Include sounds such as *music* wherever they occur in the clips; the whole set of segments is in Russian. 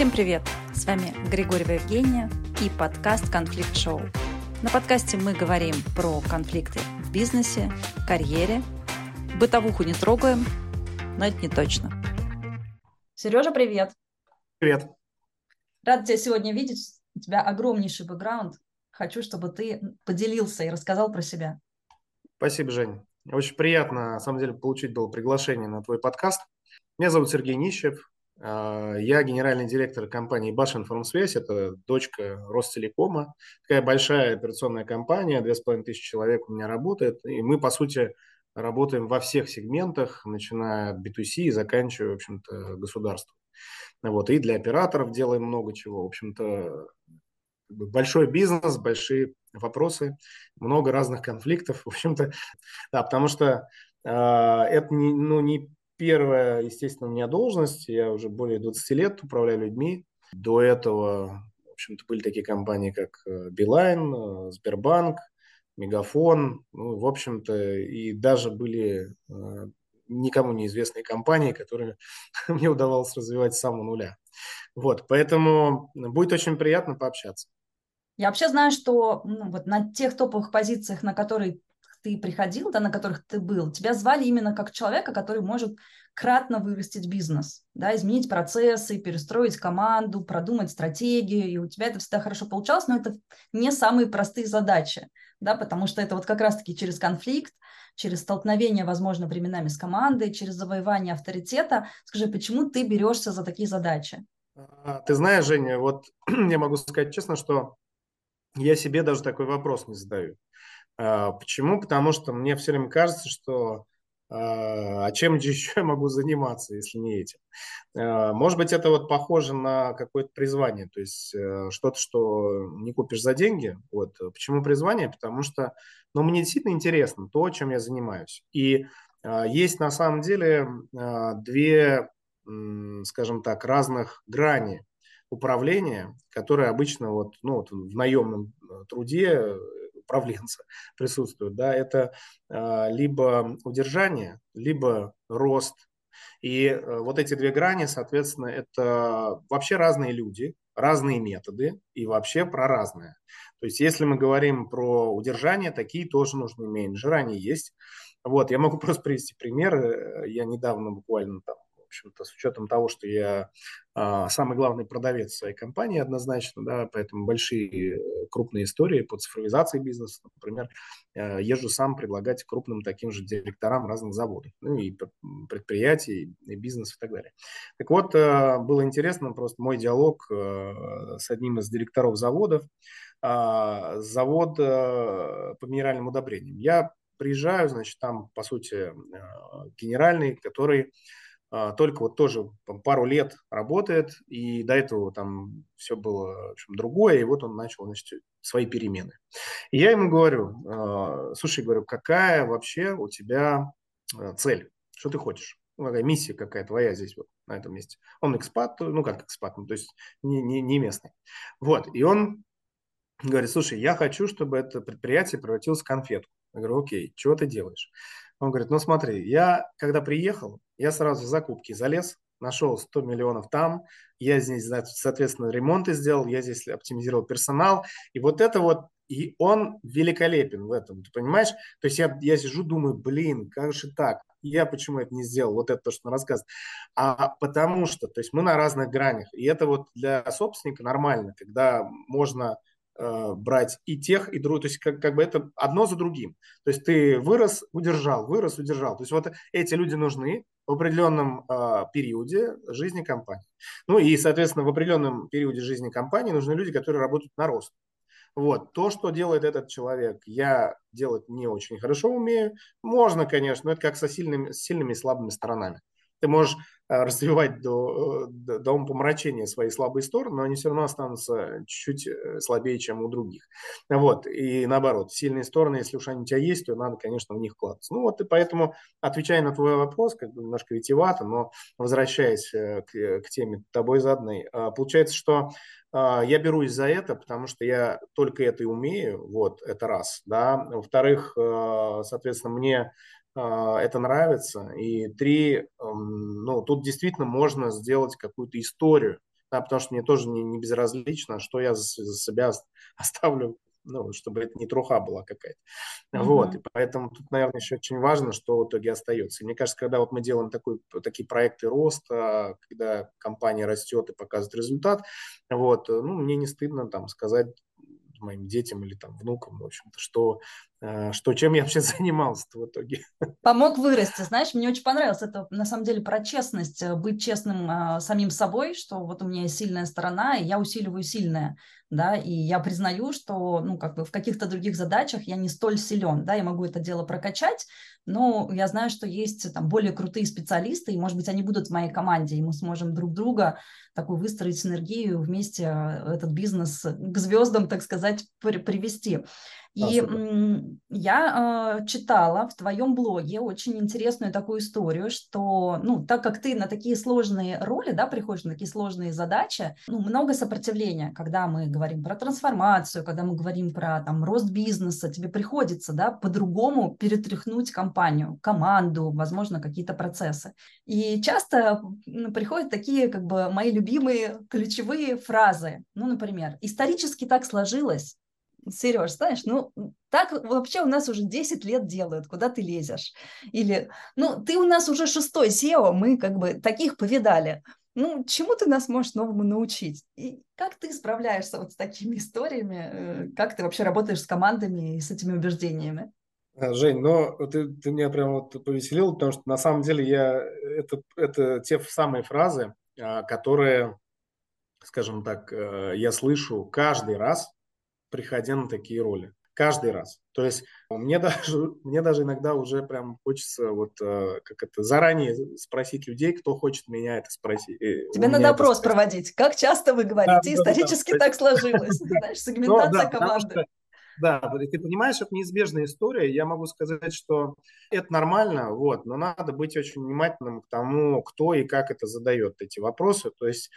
Всем привет! С вами Григорьева Евгения и подкаст «Конфликт Шоу». На подкасте мы говорим про конфликты в бизнесе, карьере. Бытовуху не трогаем, но это не точно. Сережа, привет! Привет! Рад тебя сегодня видеть. У тебя огромнейший бэкграунд. Хочу, чтобы ты поделился и рассказал про себя. Спасибо, Жень. Очень приятно, на самом деле, получить было приглашение на твой подкаст. Меня зовут Сергей Нищев. А, я генеральный директор компании Башинформсвязь, это дочка Ростелекома. Такая большая операционная компания, 2500 человек у меня работает. И мы, по сути, работаем во всех сегментах, начиная от B2C и заканчивая, в общем-то, государством. Вот, и для операторов делаем много чего. В общем-то, большой бизнес, большие вопросы, много разных конфликтов. В общем-то, да, потому что э, это не, ну, не первая, естественно, у меня должность. Я уже более 20 лет управляю людьми. До этого, в общем-то, были такие компании, как э, Билайн, э, Сбербанк, Мегафон, ну, в общем-то, и даже были э, никому неизвестные компании, которые *laughs* мне удавалось развивать с самого нуля. Вот, поэтому будет очень приятно пообщаться. Я вообще знаю, что ну, вот на тех топовых позициях, на которые ты приходил, да, на которых ты был, тебя звали именно как человека, который может кратно вырастить бизнес, да, изменить процессы, перестроить команду, продумать стратегию, и у тебя это всегда хорошо получалось, но это не самые простые задачи, да, потому что это вот как раз-таки через конфликт, через столкновение, возможно, временами с командой, через завоевание авторитета. Скажи, почему ты берешься за такие задачи? А, ты знаешь, Женя, вот *clears throat* я могу сказать честно, что я себе даже такой вопрос не задаю. А, почему? Потому что мне все время кажется, что а, а чем *laughs* еще я могу заниматься, если не этим? А, может быть, это вот похоже на какое-то призвание, то есть э, что-то, что не купишь за деньги. Вот. Почему призвание? Потому что ну, мне действительно интересно то, чем я занимаюсь. И есть на самом деле две, скажем так, разных грани управления, которые обычно вот, ну, вот в наемном э, труде управленца присутствуют, да, это э, либо удержание, либо рост. И э, вот эти две грани, соответственно, это вообще разные люди, разные методы и вообще про разное. То есть если мы говорим про удержание, такие тоже нужны менеджеры, они есть. Вот, я могу *laughs* просто привести пример. Я недавно буквально там общем-то, с учетом того, что я а, самый главный продавец своей компании однозначно, да, поэтому большие э, крупные истории по цифровизации бизнеса, например, э, езжу сам предлагать крупным таким же директорам разных заводов, ну и предприятий, и бизнес и так далее. Так вот, э, было интересно просто мой диалог с одним из директоров заводов, а, завод по минеральным удобрениям. Я приезжаю, значит, там, по сути, генеральный, который только вот тоже пару лет работает, и до этого там все было в общем, другое, и вот он начал значит, свои перемены. И я ему говорю, а, слушай, говорю, какая вообще у тебя а, цель, что ты хочешь? Какая миссия какая твоя здесь вот на этом месте? Он экспат, ну как экспат, ну, то есть не, не, не местный. Вот, и он говорит, слушай, я хочу, чтобы это предприятие превратилось в конфетку. Я говорю, окей, чего ты делаешь? Он говорит, ну смотри, я когда приехал, я сразу в закупки залез, нашел 100 миллионов там, я здесь, соответственно, ремонты сделал, я здесь оптимизировал персонал, и вот это вот, и он великолепен в этом, ты понимаешь? То есть я, я сижу, думаю, блин, как же так? Я почему это не сделал? Вот это то, что он рассказывает. А потому что, то есть мы на разных гранях, и это вот для собственника нормально, когда можно Э, брать и тех, и других. То есть как, как бы это одно за другим. То есть ты вырос, удержал, вырос, удержал. То есть вот эти люди нужны в определенном э, периоде жизни компании. Ну и, соответственно, в определенном периоде жизни компании нужны люди, которые работают на рост. Вот. То, что делает этот человек, я делать не очень хорошо умею. Можно, конечно, но это как со сильными, с сильными и слабыми сторонами. Ты можешь э, развивать до, э, до, помрачения свои слабые стороны, но они все равно останутся чуть-чуть э, слабее, чем у других. Вот. И наоборот, сильные стороны, если уж они у тебя есть, то надо, конечно, в них вкладываться. Ну вот и поэтому, отвечая на твой вопрос, как бы немножко витиевато, но возвращаясь к, к теме тобой заданной, получается, что я берусь за это, потому что я только это и умею, вот, это раз, да. Во-вторых, соответственно, мне а, это нравится. И три, ну, тут действительно можно сделать какую-то историю да, потому что мне тоже не, не безразлично, что я за, за себя *laughs* оставлю ну, чтобы это не труха была какая-то. Uh-huh. Вот, и поэтому тут, наверное, еще очень важно, что в итоге остается. И мне кажется, когда вот мы делаем такой, такие проекты роста, когда компания растет и показывает результат, вот, ну, мне не стыдно там сказать моим детям или там внукам, в общем-то, что, э, что чем я вообще *laughs* занимался в итоге. Помог вырасти, знаешь, мне очень понравилось это на самом деле про честность, э, быть честным э, самим собой, что вот у меня есть сильная сторона, и я усиливаю сильное, да, и я признаю, что, ну, как бы в каких-то других задачах я не столь силен, да, я могу это дело прокачать, но я знаю, что есть там более крутые специалисты, и, может быть, они будут в моей команде, и мы сможем друг друга такую выстроить синергию, вместе э, этот бизнес к звездам, так сказать, привести. И я э, читала в твоем блоге очень интересную такую историю, что, ну, так как ты на такие сложные роли, да, приходишь на такие сложные задачи, ну, много сопротивления, когда мы говорим про трансформацию, когда мы говорим про там рост бизнеса, тебе приходится, да, по-другому перетряхнуть компанию, команду, возможно, какие-то процессы. И часто приходят такие, как бы, мои любимые ключевые фразы. Ну, например, исторически так сложилось, Сереж, знаешь, ну, так вообще у нас уже 10 лет делают, куда ты лезешь? Или, ну, ты у нас уже шестой SEO, мы как бы таких повидали. Ну, чему ты нас можешь новому научить? И как ты справляешься вот с такими историями? Э, как ты вообще работаешь с командами и с этими убеждениями? А, Жень, ну ты, ты меня прям вот повеселил, потому что на самом деле я это, это те самые фразы, а, которые, скажем так, э, я слышу каждый раз, приходя на такие роли. Каждый раз. То есть мне даже, *laughs* мне даже иногда уже прям хочется вот э, как это заранее спросить людей, кто хочет меня это спросить. Э, Тебе надо опрос спросить. проводить. Как часто вы говорите? Да, Исторически да, да. так сложилось. *laughs* Знаешь, сегментация ну, да, команды. Да, ты понимаешь, это неизбежная история. Я могу сказать, что это нормально, вот, но надо быть очень внимательным к тому, кто и как это задает эти вопросы. То есть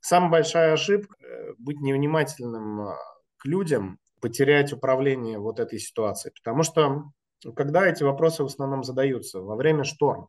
самая большая ошибка э, быть невнимательным к людям, потерять управление вот этой ситуацией. Потому что когда эти вопросы в основном задаются? Во время шторма.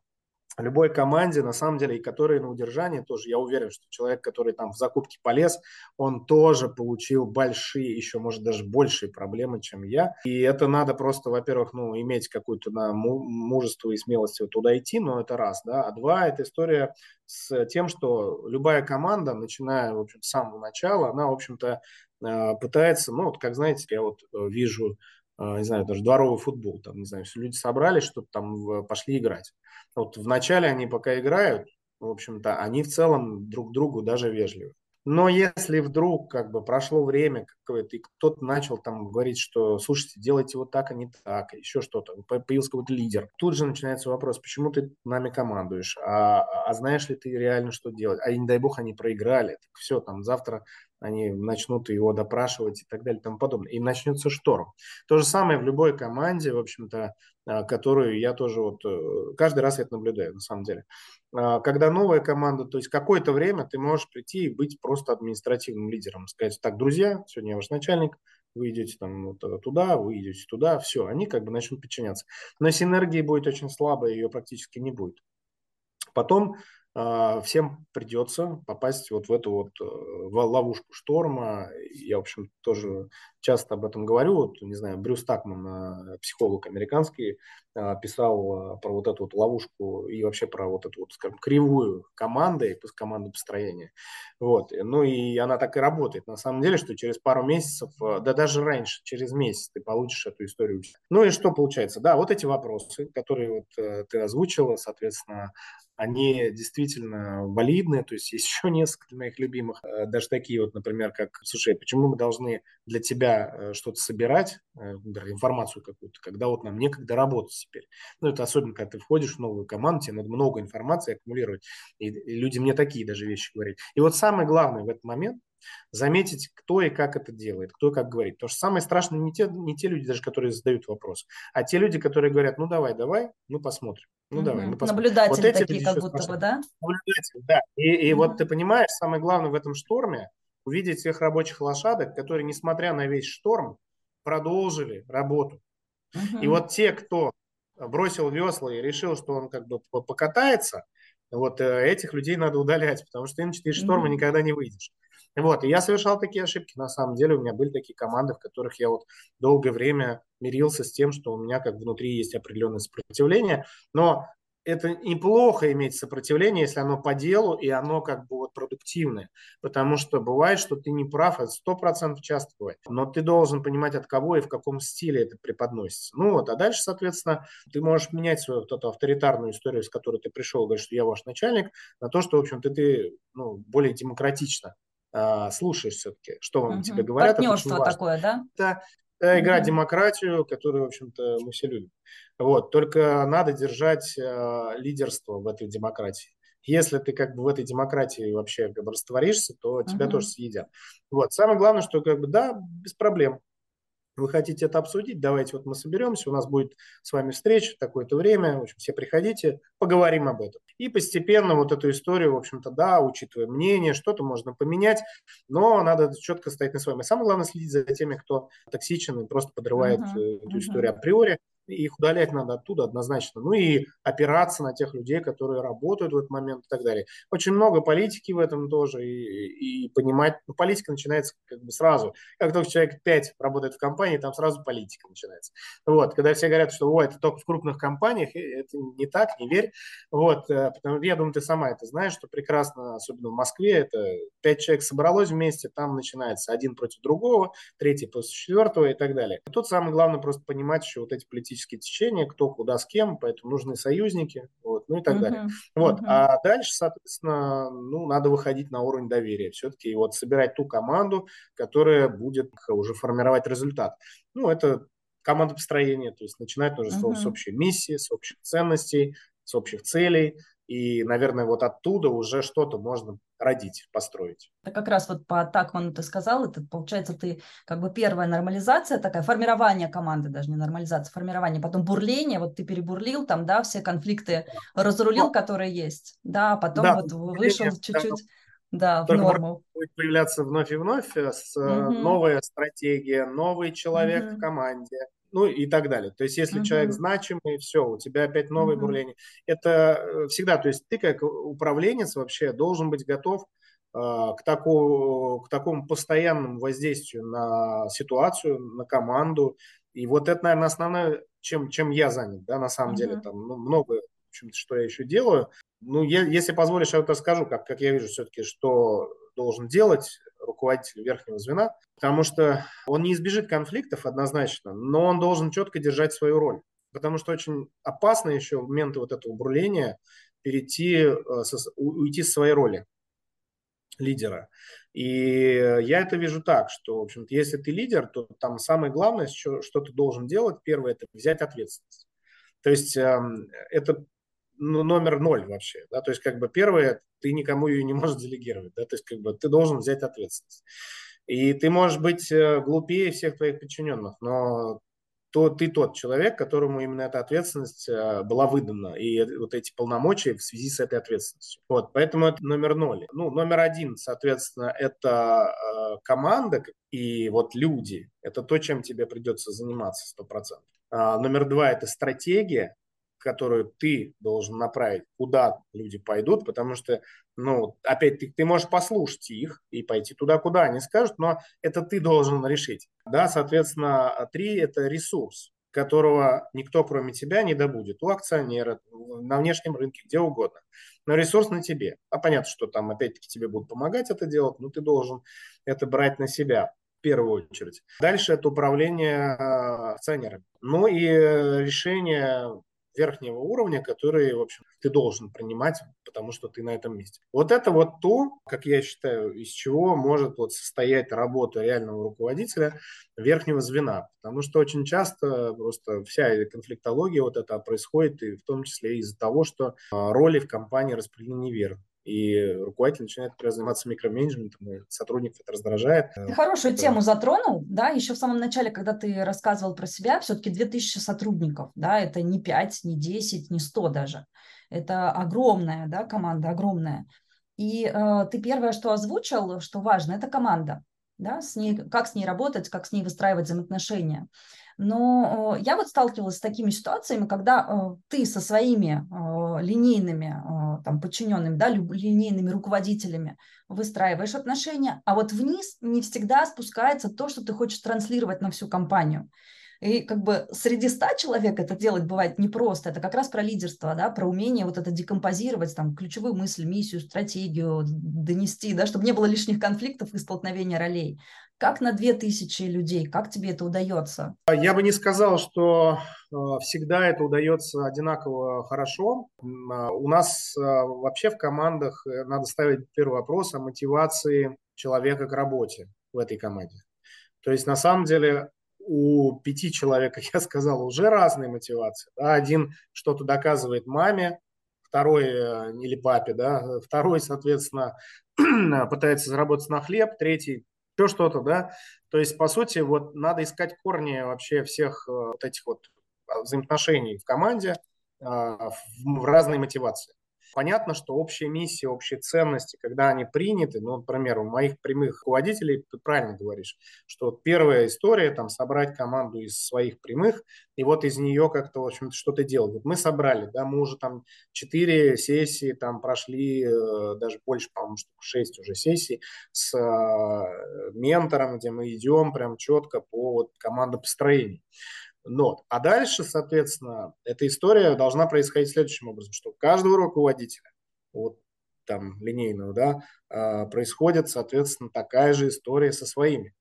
Любой команде, на самом деле, и которые на удержании тоже, я уверен, что человек, который там в закупке полез, он тоже получил большие, еще, может, даже большие проблемы, чем я. И это надо просто, во-первых, ну, иметь какую-то на мужество и смелость туда идти, но это раз, да. А два, это история с тем, что любая команда, начиная, в общем, с самого начала, она, в общем-то, пытается, ну, вот как знаете, я вот э, вижу, а, не знаю, даже дворовый футбол, там, не знаю, все люди собрались, чтобы там пошли играть. Вот вначале они пока играют, в общем-то, они в целом друг другу даже вежливы. Но если вдруг как бы прошло время какое-то, и кто-то начал там говорить, что, слушайте, делайте вот так, а не так, еще что-то, появился какой-то лидер, тут же начинается вопрос, почему ты нами командуешь, а, а знаешь ли ты реально, что делать, а не дай бог они проиграли, так все, там завтра они начнут его допрашивать и так далее и тому подобное. И начнется шторм. То же самое в любой команде, в общем-то, а, которую я тоже вот э, каждый раз это наблюдаю, на самом деле. А, когда новая команда, то есть какое-то время ты можешь прийти и быть просто административным лидером, сказать, так, друзья, сегодня я ваш начальник, вы идете там вот э, туда, вы идете туда, все, они как бы начнут подчиняться. Но синергии будет очень слабо, ее практически не будет. Потом всем придется попасть вот в эту вот э, ловушку шторма. Я, в общем, тоже часто об этом говорю. Вот, не знаю, Брюс Такман, э, психолог американский, э, писал про вот эту вот ловушку и вообще про вот эту вот, скажем, кривую команды, команды построения. Вот. Ну и она так и работает. На самом деле, что через пару месяцев, да даже раньше, через месяц ты получишь эту историю. Ну и что получается? Да, вот эти вопросы, которые вот ты озвучила, соответственно, они действительно валидны, то есть есть *laughs* еще несколько моих любимых, э, даже такие вот, например, как, слушай, почему мы должны для тебя э, что-то собирать, э, информацию какую-то, когда вот нам некогда работать теперь. Ну, это особенно, когда ты входишь в новую команду, тебе надо много информации аккумулировать, и, люди мне такие даже вещи говорят. И вот самое главное в этот момент, заметить, кто и как это делает, кто и как говорит. Потому что самое страшное не те, не те люди, даже которые задают вопрос, а те люди, которые говорят, ну давай, давай, мы посмотрим. Ну угу. давай, мы посмотрим. Наблюдатели вот такие, как будто бы, да? Наблюдатели, да. И, и угу. вот ты понимаешь, самое главное в этом шторме увидеть всех рабочих лошадок, которые, несмотря на весь шторм, продолжили работу. Угу. И вот те, кто бросил весла и решил, что он как бы покатается, Вот э, этих людей надо удалять, потому что ты на 4 шторма mm-hmm. никогда не выйдешь. Вот, и я совершал такие ошибки, на самом деле, у меня были такие команды, в которых я вот долгое время мирился с тем, что у меня как внутри есть определенное сопротивление, но это неплохо иметь сопротивление, если оно по делу и оно как бы вот продуктивное. Потому что бывает, что ты не прав, это сто процентов часто бывает. Но ты должен понимать, от кого и в каком стиле это преподносится. Ну вот, а дальше, соответственно, ты можешь менять свою вот эту авторитарную историю, с которой ты пришел, говоришь, что я ваш начальник, на то, что, в общем-то, ты ну, более демократично слушаешь все-таки, что вам угу. тебе говорят. Партнерство такое, да? Это это игра mm-hmm. демократию, которую, в общем-то, мы все любим. Вот, только надо держать э, лидерство в этой демократии. Если ты как бы в этой демократии вообще как бы растворишься, то тебя mm-hmm. тоже съедят. Вот, самое главное, что как бы да, без проблем. Вы хотите это обсудить? Давайте вот мы соберемся, у нас будет с вами встреча в такое-то время, в общем, все приходите, поговорим об этом. И постепенно вот эту историю, в общем-то, да, учитывая мнение, что-то можно поменять, но надо четко стоять на своем. И самое главное следить за теми, кто токсичен и просто подрывает uh-huh, эту uh-huh. историю априори их удалять надо оттуда однозначно. Ну и опираться на тех людей, которые работают в этот момент и так далее. Очень много политики в этом тоже. И, и понимать, ну, политика начинается как бы сразу. Как только человек 5 работает в компании, там сразу политика начинается. Вот, когда все говорят, что О, это только в крупных компаниях, это не так, не верь. Вот, э, потому, я думаю, ты сама это знаешь, что прекрасно, особенно в Москве, это 5 человек собралось вместе, там начинается один против другого, третий против четвертого и так далее. тут самое главное просто понимать, что вот эти политические политические течения, кто куда с кем, поэтому нужны союзники, вот, ну и так uh-huh. далее. Вот, uh-huh. а дальше, соответственно, ну, надо выходить на уровень доверия все-таки и вот собирать ту команду, которая будет уже формировать результат. Ну, это команда построения, то есть начинать тоже uh-huh. с общей миссии, с общих ценностей, с общих целей, и, наверное, вот оттуда уже что-то можно родить, построить. Это как раз вот по Такману ты сказал, это получается ты как бы первая нормализация такая, формирование команды, даже не нормализация, формирование, потом бурление, вот ты перебурлил там, да, все конфликты разрулил, Но, которые есть, да, потом да, вот вышел чуть-чуть, да, в норму. Будет появляться вновь и вновь э, с, угу. новая стратегия, новый человек угу. в команде, ну и так далее. То есть, если uh-huh. человек значимый, все, у тебя опять новое uh-huh. бурление. Это э, всегда, то есть ты как управленец вообще должен быть готов э, к, такому, к такому постоянному воздействию на ситуацию, на команду. И вот это, наверное, основное, чем, чем я занят, да, на самом uh-huh. деле. Там ну, много, в общем-то, что я еще делаю. Ну, я, если позволишь, я вот расскажу, как, как я вижу все-таки, что должен делать руководитель верхнего звена, потому что он не избежит конфликтов однозначно, но он должен четко держать свою роль. Потому что очень опасно еще в моменты вот этого бурления перейти, э, уйти с своей роли лидера. И я это вижу так, что, в общем-то, если ты лидер, то там самое главное, что, что ты должен делать, первое, это взять ответственность. То есть эм, это ну, номер ноль вообще. Да? То есть, как бы первое, ты никому ее не можешь делегировать. Да? То есть, как бы ты должен взять ответственность. И ты можешь быть э, глупее всех твоих подчиненных, но то ты тот человек, которому именно эта ответственность э, была выдана, и вот эти полномочия в связи с этой ответственностью. Вот, поэтому это номер ноль. Ну, номер один, соответственно, это э, команда и вот люди. Это то, чем тебе придется заниматься сто процентов. А, номер два – это стратегия, которую ты должен направить, куда люди пойдут, потому что, ну, опять-таки, ты можешь послушать их и пойти туда, куда они скажут, но это ты должен решить. Да, соответственно, три – это ресурс, которого никто, кроме тебя, не добудет. У акционера, на внешнем рынке, где угодно. Но ресурс на тебе. А понятно, что там, опять-таки, тебе будут помогать это делать, но ты должен это брать на себя в первую очередь. Дальше это управление а, акционерами. Ну и решение верхнего уровня, которые, в общем, ты должен принимать, потому что ты на этом месте. Вот это вот то, как я считаю, из чего может вот состоять работа реального руководителя верхнего звена. Потому что очень часто просто вся конфликтология вот это происходит, и в том числе из-за того, что а, роли в компании распределены неверно и руководитель начинает заниматься микроменеджментом, и сотрудников это раздражает. Ты хорошую это... тему затронул, да, еще в самом начале, когда ты рассказывал про себя, все-таки 2000 сотрудников, да, это не 5, не 10, не 100 даже, это огромная, да, команда огромная. И э, ты первое, что озвучил, что важно, это команда. да, с ней, как с ней работать, как с ней выстраивать взаимоотношения. Но я вот сталкивалась с такими ситуациями, когда ты со своими линейными там, подчиненными, да, линейными руководителями выстраиваешь отношения, а вот вниз не всегда спускается то, что ты хочешь транслировать на всю компанию. И как бы среди ста человек это делать бывает непросто. Это как раз про лидерство, да, про умение вот это декомпозировать, там, ключевую мысль, миссию, стратегию донести, да, чтобы не было лишних конфликтов и столкновения ролей. Как на 2000 людей? Как тебе это удается? Я бы не сказал, что э, всегда это удается одинаково хорошо. А, у нас э, вообще в командах э, надо ставить первый вопрос о мотивации человека к работе в этой команде. То есть на самом деле у пяти человек, *laughs* как я сказал, уже разные мотивации. Один что-то доказывает маме, второй э, или папе, да, второй, соответственно, *clears throat* пытается заработать на хлеб, третий еще что-то, да. То есть, по сути, вот надо искать корни вообще всех э, вот этих вот а, взаимоотношений в команде а, в разной мотивации. Понятно, что общая миссия, общие ценности, когда они приняты, ну, например, у моих прямых руководителей, ты правильно говоришь, что первая история, там, собрать команду из своих прямых, и вот из нее как-то, в общем-то, что-то делать. Вот мы собрали, да, мы уже там четыре сессии там прошли, э, даже больше, по-моему, шесть уже сессий с э, ментором, где мы идем прям четко по вот командопостроению нот. А дальше, соответственно, эта история должна происходить следующим образом, что у каждого руководителя, вот там линейного, да, а, происходит, соответственно, такая же история со своими.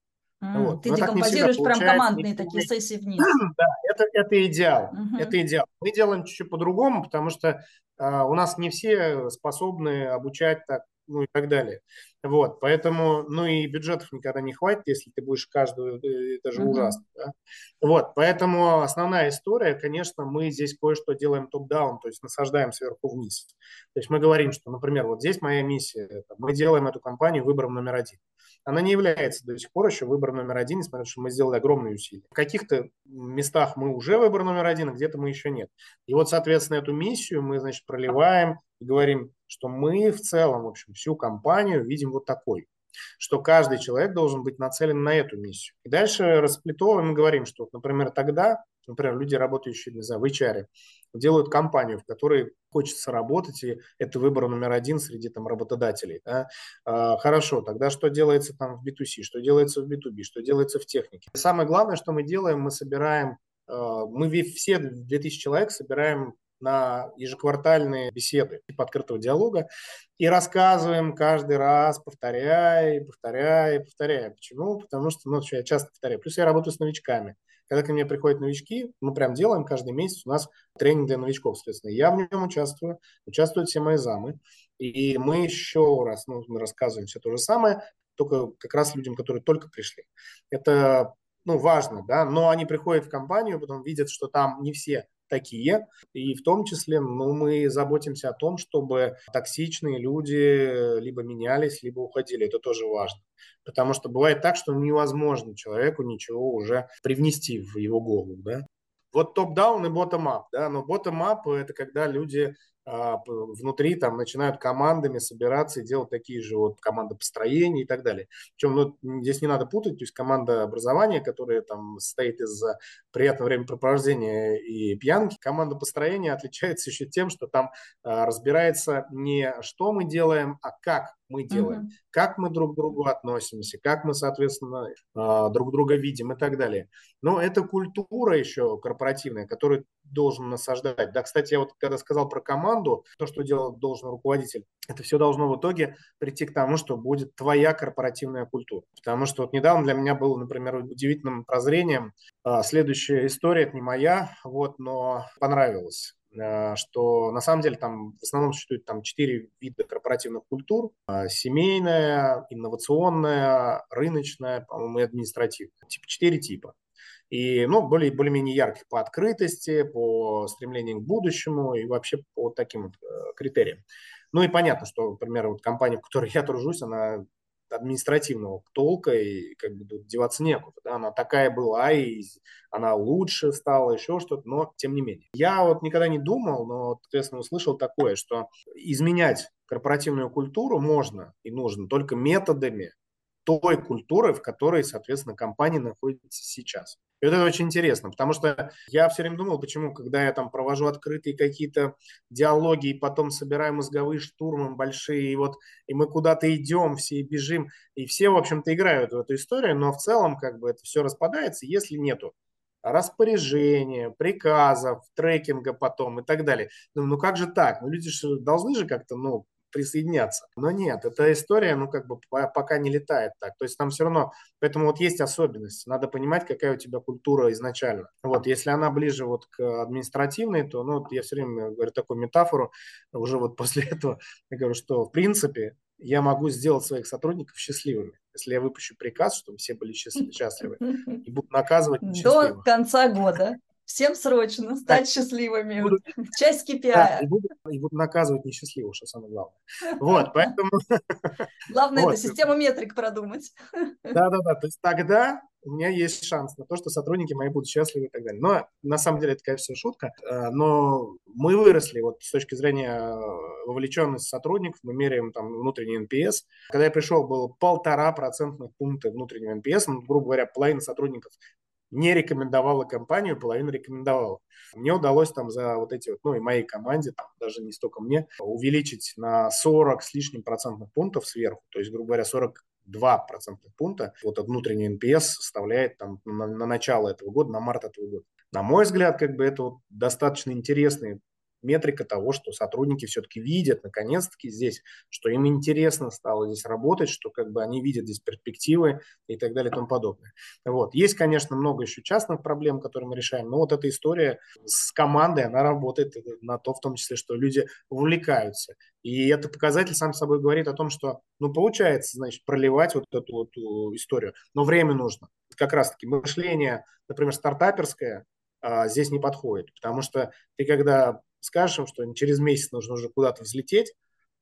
Mm, вот. Ты Но декомпозируешь прям командные такие сессии вниз. *clears throat* да, это, это идеал. Uh-huh. Это идеал. Мы делаем чуть-чуть по-другому, потому что а, у нас не все способны обучать так ну и так далее. Вот, поэтому, ну и бюджетов никогда не хватит, если ты будешь каждую, это же mm-hmm. ужасно, да? Вот, поэтому основная история, конечно, мы здесь кое-что делаем топ-даун, то есть насаждаем сверху вниз. То есть мы говорим, что, например, вот здесь моя миссия, мы делаем эту компанию выбором номер один. Она не является до сих пор еще выбором номер один, несмотря на то, что мы сделали огромные усилия. В каких-то местах мы уже выбор номер один, а где-то мы еще нет. И вот, соответственно, эту миссию мы, значит, проливаем и говорим, что мы в целом, в общем, всю компанию видим вот такой что каждый человек должен быть нацелен на эту миссию. И дальше расплетовываем и говорим, что, например, тогда, например, люди, работающие, не знаю, в HR, делают компанию, в которой хочется работать, и это выбор номер один среди там работодателей. Да? А, хорошо, тогда что делается там в B2C, что делается в B2B, что делается в технике. Самое главное, что мы делаем, мы собираем, а, мы все 2000 человек собираем на ежеквартальные беседы типа открытого диалога и рассказываем каждый раз, повторяя, повторяя, повторяя. Почему? Потому что, ну, я часто повторяю. Плюс я работаю с новичками. Когда ко мне приходят новички, мы прям делаем каждый месяц у нас тренинг для новичков, соответственно. Я в нем участвую, участвуют все мои замы. И мы еще раз ну, мы рассказываем все то же самое, только как раз людям, которые только пришли. Это ну, важно, да, но они приходят в компанию, потом видят, что там не все такие. И в том числе ну, мы заботимся о том, чтобы токсичные люди либо менялись, либо уходили. Это тоже важно. Потому что бывает так, что невозможно человеку ничего уже привнести в его голову. Да? Вот топ-даун и ботtom-ап. Да? Но ботtom-ап – это когда люди внутри там начинают командами собираться и делать такие же вот команды построения и так далее. Причем ну, здесь не надо путать, то есть команда образования, которая там состоит из приятного времяпрепровождения и пьянки, команда построения отличается *laughs* еще тем, что там а, разбирается не что мы делаем, а как мы делаем, uh-huh. как мы друг к другу относимся, как мы, соответственно, а, друг друга видим и так далее. Но это культура еще корпоративная, которую должен насаждать. Да, кстати, я вот когда сказал про команду, то, что делать должен руководитель, это все должно в итоге прийти к тому, что будет твоя корпоративная культура. Потому что вот недавно для меня было, например, удивительным прозрением. А, следующая история, это не моя, вот, но понравилась что на самом деле там в основном существует там четыре вида корпоративных культур. А, семейная, инновационная, рыночная, по-моему, и административная. Типа четыре типа. И, ну, более, более-менее ярких по открытости, по стремлению к будущему и вообще по таким вот э, критериям. Ну и понятно, что, например, вот компания, в которой я тружусь, она административного толка, и как бы тут деваться некуда. Да? Она такая была, и она лучше стала, еще что-то, но тем не менее. Я вот никогда не думал, но, соответственно, услышал такое, что изменять корпоративную культуру можно и нужно только методами той культуры, в которой, соответственно, компания находится сейчас. И вот это очень интересно, потому что я все время думал, почему, когда я там провожу открытые какие-то диалоги, и потом собираю мозговые штурмы большие, и вот и мы куда-то идем, все бежим, и все, в общем-то, играют в эту историю, но в целом как бы это все распадается, если нету распоряжения, приказов, трекинга потом и так далее. Думаю, ну как же так? Ну люди же должны же как-то, ну, присоединяться. Но нет, эта история, ну, как бы пока не летает так. То есть там все равно, поэтому вот есть особенность. Надо понимать, какая у тебя культура изначально. Вот, если она ближе вот к административной, то, ну, я все время говорю такую метафору, уже вот *laughs* после этого я говорю, что в принципе я могу сделать своих сотрудников счастливыми, если я выпущу приказ, чтобы все были счастливы, и буду наказывать. До конца года. Всем срочно стать так, счастливыми. Буду, *laughs* Часть KPI. Да, и, буду, и буду наказывать несчастливых, что самое главное. Вот, *laughs* поэтому... *laughs* Главное, это систему метрик продумать. Да-да-да, то есть тогда у меня есть шанс на то, что сотрудники мои будут счастливы и так далее. Но на самом деле это, конечно, шутка. Э, но мы выросли вот с точки зрения вовлеченности сотрудников, мы меряем там внутренний NPS. Когда я пришел, было полтора процентных пункта внутреннего NPS, ну, грубо говоря, половина сотрудников не рекомендовала компанию, половина рекомендовала. Мне удалось там за вот эти вот, ну и моей команде, там, даже не столько мне, увеличить на 40 с лишним процентных пунктов сверху, то есть, грубо говоря, 42 процентных пункта. Вот внутренний NPS составляет там на, на начало этого года, на март этого года. На мой взгляд, как бы это вот достаточно интересный метрика того, что сотрудники все-таки видят, наконец-таки здесь, что им интересно стало здесь работать, что как бы они видят здесь перспективы и так далее и тому подобное. Вот. Есть, конечно, много еще частных проблем, которые мы решаем, но вот эта история с командой, она работает на то, в том числе, что люди увлекаются. И это показатель сам собой говорит о том, что, ну, получается, значит, проливать вот эту вот историю, но время нужно. Как раз-таки мышление, например, стартаперское, а, здесь не подходит, потому что ты когда скажем, что через месяц нужно уже куда-то взлететь,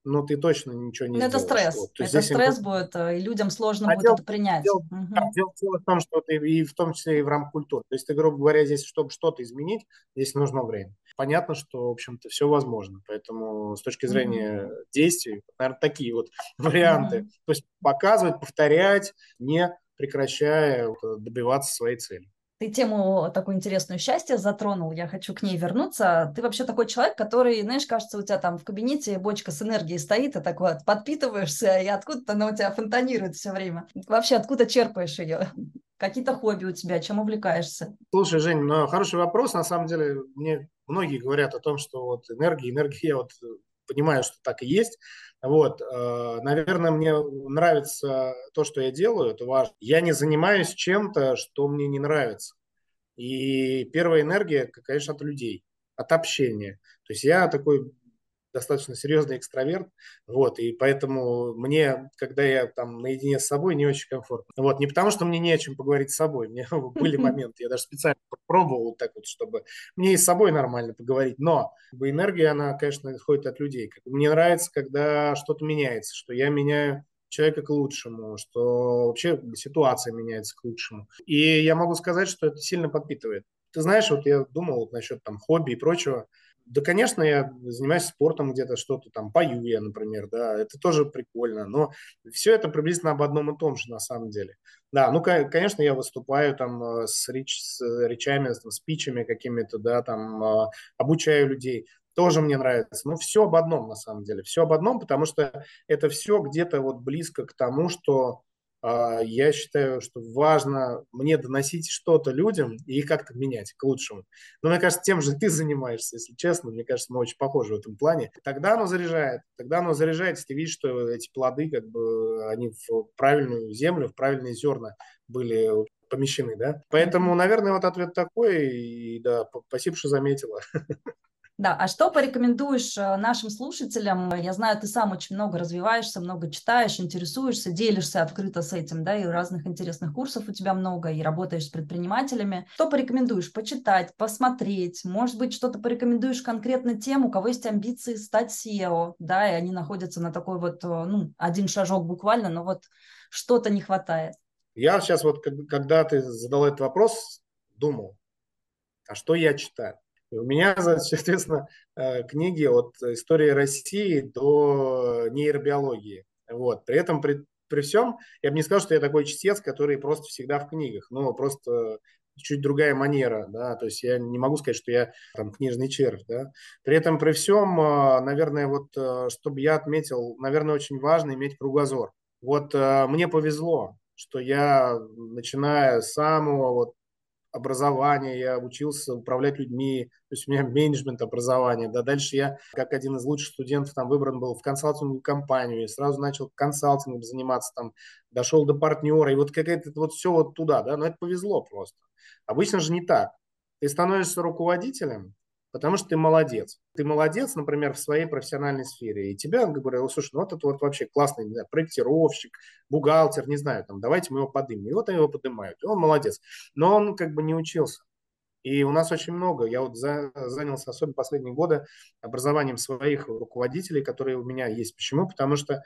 но ты точно ничего не но сделаешь. Это стресс. Вот. это стресс им... будет, э, и людям сложно а будет дело, это принять. Дело, угу. да, дело, дело в том, что ты и в том числе и в рамках культуры. То есть ты, грубо говоря, здесь, чтобы что-то изменить, здесь нужно время. Понятно, что, в общем-то, все возможно. Поэтому с точки зрения угу. действий, наверное, такие вот варианты. Угу. То есть показывать, повторять, не прекращая добиваться своей цели. Ты тему такую интересную счастье затронул, я хочу к ней вернуться. Ты вообще такой человек, который, знаешь, кажется, у тебя там в кабинете бочка с энергией стоит, и так вот подпитываешься, и откуда-то она у тебя фонтанирует все время. Вообще, откуда черпаешь ее? Какие-то хобби у тебя, чем увлекаешься? Слушай, Жень, ну, хороший вопрос. На самом деле, мне многие говорят о том, что вот энергия, энергия, я вот понимаю, что так и есть. Вот, э, наверное, мне нравится то, что я делаю, это важно. Я не занимаюсь чем-то, что мне не нравится. И первая энергия, конечно, от людей, от общения. То есть я такой достаточно серьезный экстраверт, вот, и поэтому мне, когда я там наедине с собой, не очень комфортно. Вот, не потому, что мне не о чем поговорить с собой, у меня *laughs* были моменты, я даже специально пробовал вот так вот, чтобы мне и с собой нормально поговорить, но энергия, она, конечно, исходит от людей. Мне нравится, когда что-то меняется, что я меняю человека к лучшему, что вообще ситуация меняется к лучшему. И я могу сказать, что это сильно подпитывает. Ты знаешь, вот я думал вот насчет там хобби и прочего. Да, конечно, я занимаюсь спортом где-то, что-то там, пою я, например, да, это тоже прикольно, но все это приблизительно об одном и том же на самом деле. Да, ну, конечно, я выступаю там э, с, реч, с речами, с спичами какими-то, да, там, э, обучаю людей, тоже мне нравится. Ну, все об одном на самом деле, все об одном, потому что это все где-то вот близко к тому, что я считаю, что важно мне доносить что-то людям и как-то менять к лучшему. Но мне кажется, тем же ты занимаешься, если честно. Мне кажется, мы очень похожи в этом плане. Тогда оно заряжает. Тогда оно заряжает, если ты видишь, что эти плоды, как бы, они в правильную землю, в правильные зерна были помещены, да. Поэтому, наверное, вот ответ такой. И да, спасибо, что заметила. *laughs* Да, а что порекомендуешь э, нашим слушателям? Я знаю, ты сам очень много развиваешься, много читаешь, интересуешься, делишься открыто с этим, да, и разных интересных курсов у тебя много, и работаешь с предпринимателями. Что порекомендуешь? Почитать, посмотреть, может быть, что-то порекомендуешь конкретно тем, у кого есть амбиции стать SEO, да, и они находятся на такой вот, э, ну, один шажок буквально, но вот что-то не хватает. Я сейчас вот, когда ты задал этот вопрос, думал, а что я читаю? И у меня, *laughs* соответственно, э, книги от истории России до нейробиологии. Вот. При этом при, при всем, я бы не сказал, что я такой чтец, который просто всегда в книгах, но просто чуть другая манера, да, то есть я не могу сказать, что я там книжный червь, да. При этом при всем, а, наверное, вот, э, чтобы я отметил, наверное, очень важно иметь кругозор. Вот э, мне повезло, что я, начиная с самого вот образования, я учился управлять людьми, то есть у меня менеджмент образования, да, дальше я, как один из лучших студентов, там выбран был в консалтинговую компанию, и сразу начал консалтингом заниматься, там, дошел до партнера, и вот какая-то вот все вот туда, да, но это повезло просто. Обычно же не так. Ты становишься руководителем, потому что ты молодец. Ты молодец, например, в своей профессиональной сфере. И тебя говорил, слушай, ну вот это вот вообще классный не знаю, проектировщик, бухгалтер, не знаю, там, давайте мы его поднимем. И вот они его поднимают, и он молодец. Но он как бы не учился. И у нас очень много. Я вот за, занялся, особенно последние годы, образованием своих руководителей, которые у меня есть. Почему? Потому что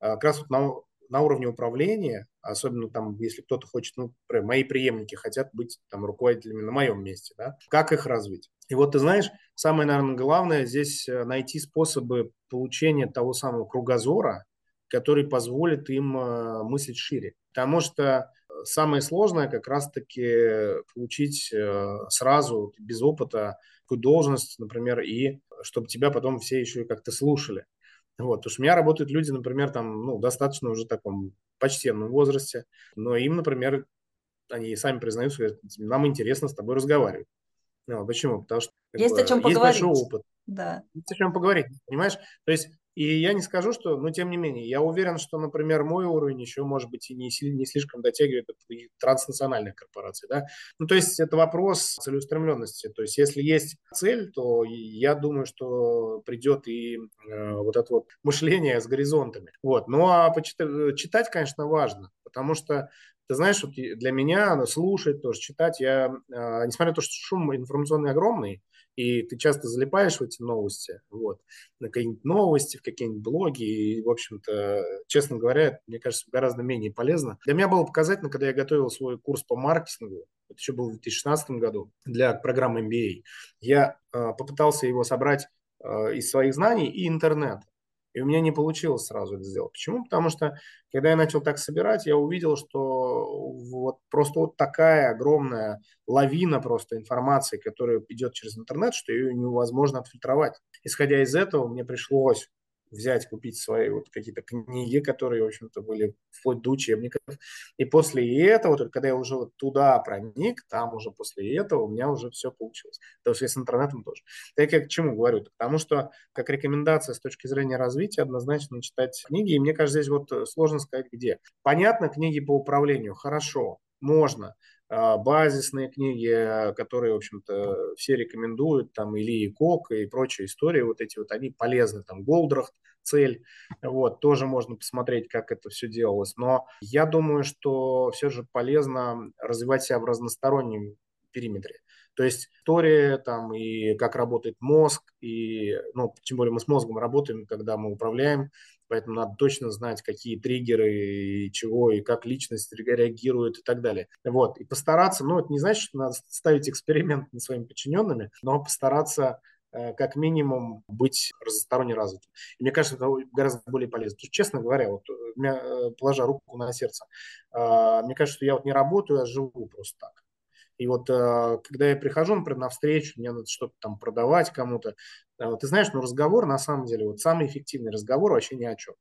а, как раз вот на, на уровне управления, особенно там, если кто-то хочет, ну, мои преемники хотят быть там руководителями на моем месте, да, как их развить? И вот ты знаешь, самое, наверное, главное здесь э, найти способы получения того самого кругозора, который позволит им э, мыслить шире. Потому что самое сложное как раз-таки получить э, сразу, без опыта, такую должность, например, и чтобы тебя потом все еще как-то слушали. Вот, потому что у меня работают люди, например, там, ну, достаточно уже таком почтенном возрасте, но им, например, они сами признаются, говорят, нам интересно с тобой разговаривать. Ну, почему? Потому что есть бы, о чем есть поговорить. большой опыт. Да. Есть о чем поговорить, понимаешь? То есть и я не скажу, что, но тем не менее, я уверен, что, например, мой уровень еще, может быть, и не, не слишком дотягивает до транснациональных корпораций. Да? Ну, то есть это вопрос целеустремленности. То есть если есть цель, то я думаю, что придет и э, вот это вот мышление с горизонтами. Вот. Ну, а почитать, читать, конечно, важно, потому что ты знаешь, вот для меня слушать, тоже читать, я, э, несмотря на то, что шум информационный огромный, и ты часто залипаешь в эти новости, вот, на какие-нибудь новости, в какие-нибудь блоги, и, в общем-то, честно говоря, мне кажется, гораздо менее полезно. Для меня было показательно, когда я готовил свой курс по маркетингу, это еще был в 2016 году, для программы MBA, я э, попытался его собрать э, из своих знаний и интернета. И у меня не получилось сразу это сделать. Почему? Потому что, когда я начал так собирать, я увидел, что вот просто вот такая огромная лавина просто информации, которая идет через интернет, что ее невозможно отфильтровать. Исходя из этого, мне пришлось взять, купить свои вот какие-то книги, которые, в общем-то, были вплоть до учебников. И после этого, только когда я уже вот туда проник, там уже после этого у меня уже все получилось. То есть с интернетом тоже. Так я к чему говорю? Потому что как рекомендация с точки зрения развития однозначно читать книги. И мне кажется, здесь вот сложно сказать, где. Понятно, книги по управлению. Хорошо, можно. А, базисные книги, которые, в общем-то, все рекомендуют, там, Ильи Кок и прочие истории, вот эти вот, они полезны, там, Голдрахт, цель, вот, тоже можно посмотреть, как это все делалось, но я думаю, что все же полезно развивать себя в разностороннем периметре. То есть история там и как работает мозг, и, ну, тем более мы с мозгом работаем, когда мы управляем, поэтому надо точно знать, какие триггеры и чего, и как личность реагирует и так далее. Вот, и постараться, ну, это не значит, что надо ставить эксперимент над своими подчиненными, но постараться э, как минимум быть разносторонне развитым. И мне кажется, это гораздо более полезно. Потому что, честно говоря, вот, э, положа руку на сердце, э, мне кажется, что я вот не работаю, а живу просто так. И вот когда я прихожу, например, на встречу, мне надо что-то там продавать кому-то, ты знаешь, ну разговор на самом деле, вот самый эффективный разговор вообще ни о чем.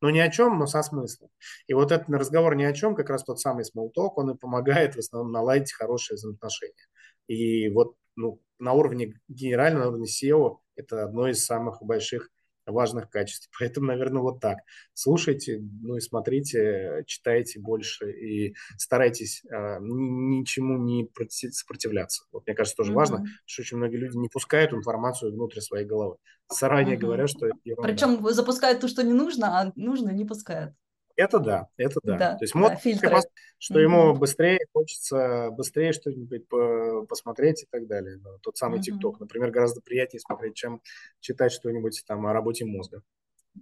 Но ни о чем, но со смыслом. И вот этот разговор ни о чем, как раз тот самый small он и помогает в основном наладить хорошие взаимоотношения. И вот ну, на уровне генерального, на уровне SEO это одно из самых больших важных качеств. *laughs* Поэтому, наверное, вот так. Слушайте, ну и смотрите, читайте больше и старайтесь э, ничему не сопротивляться. Вот мне кажется, тоже mm-hmm. важно, что очень многие люди не пускают информацию внутрь своей головы. Заранее mm-hmm. говорят, что ерунда. Причем запускают то, что не нужно, а нужно не пускают. Это да, это да. да То есть да, фильтры. что mm-hmm. ему быстрее хочется быстрее что-нибудь посмотреть и так далее. Но тот самый ТикТок, mm-hmm. например, гораздо приятнее смотреть, чем читать что-нибудь там о работе мозга.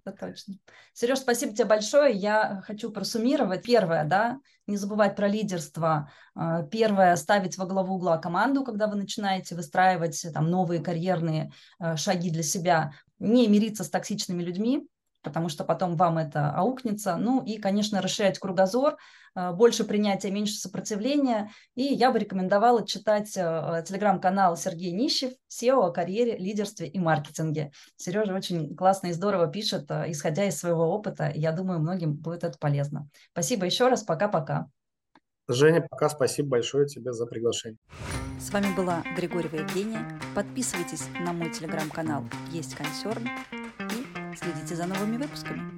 Это точно. Сереж, спасибо тебе большое. Я хочу просуммировать. Первое, да, не забывать про лидерство. А, первое, ставить во главу угла команду, когда вы начинаете выстраивать там новые карьерные а, шаги для себя. Не мириться с токсичными людьми, потому что потом вам это аукнется. Ну и, конечно, расширять кругозор, э, больше принятия, меньше сопротивления. И я бы рекомендовала читать э, телеграм-канал Сергея Нищев «SEO о карьере, лидерстве и маркетинге». Сережа очень классно и здорово пишет, э, исходя из своего опыта. Я думаю, многим будет это полезно. Спасибо еще раз. Пока-пока. Женя, пока спасибо большое тебе за приглашение. С вами была Григорьева Евгения. Подписывайтесь на мой телеграм-канал «Есть консерн» следите за новыми выпусками.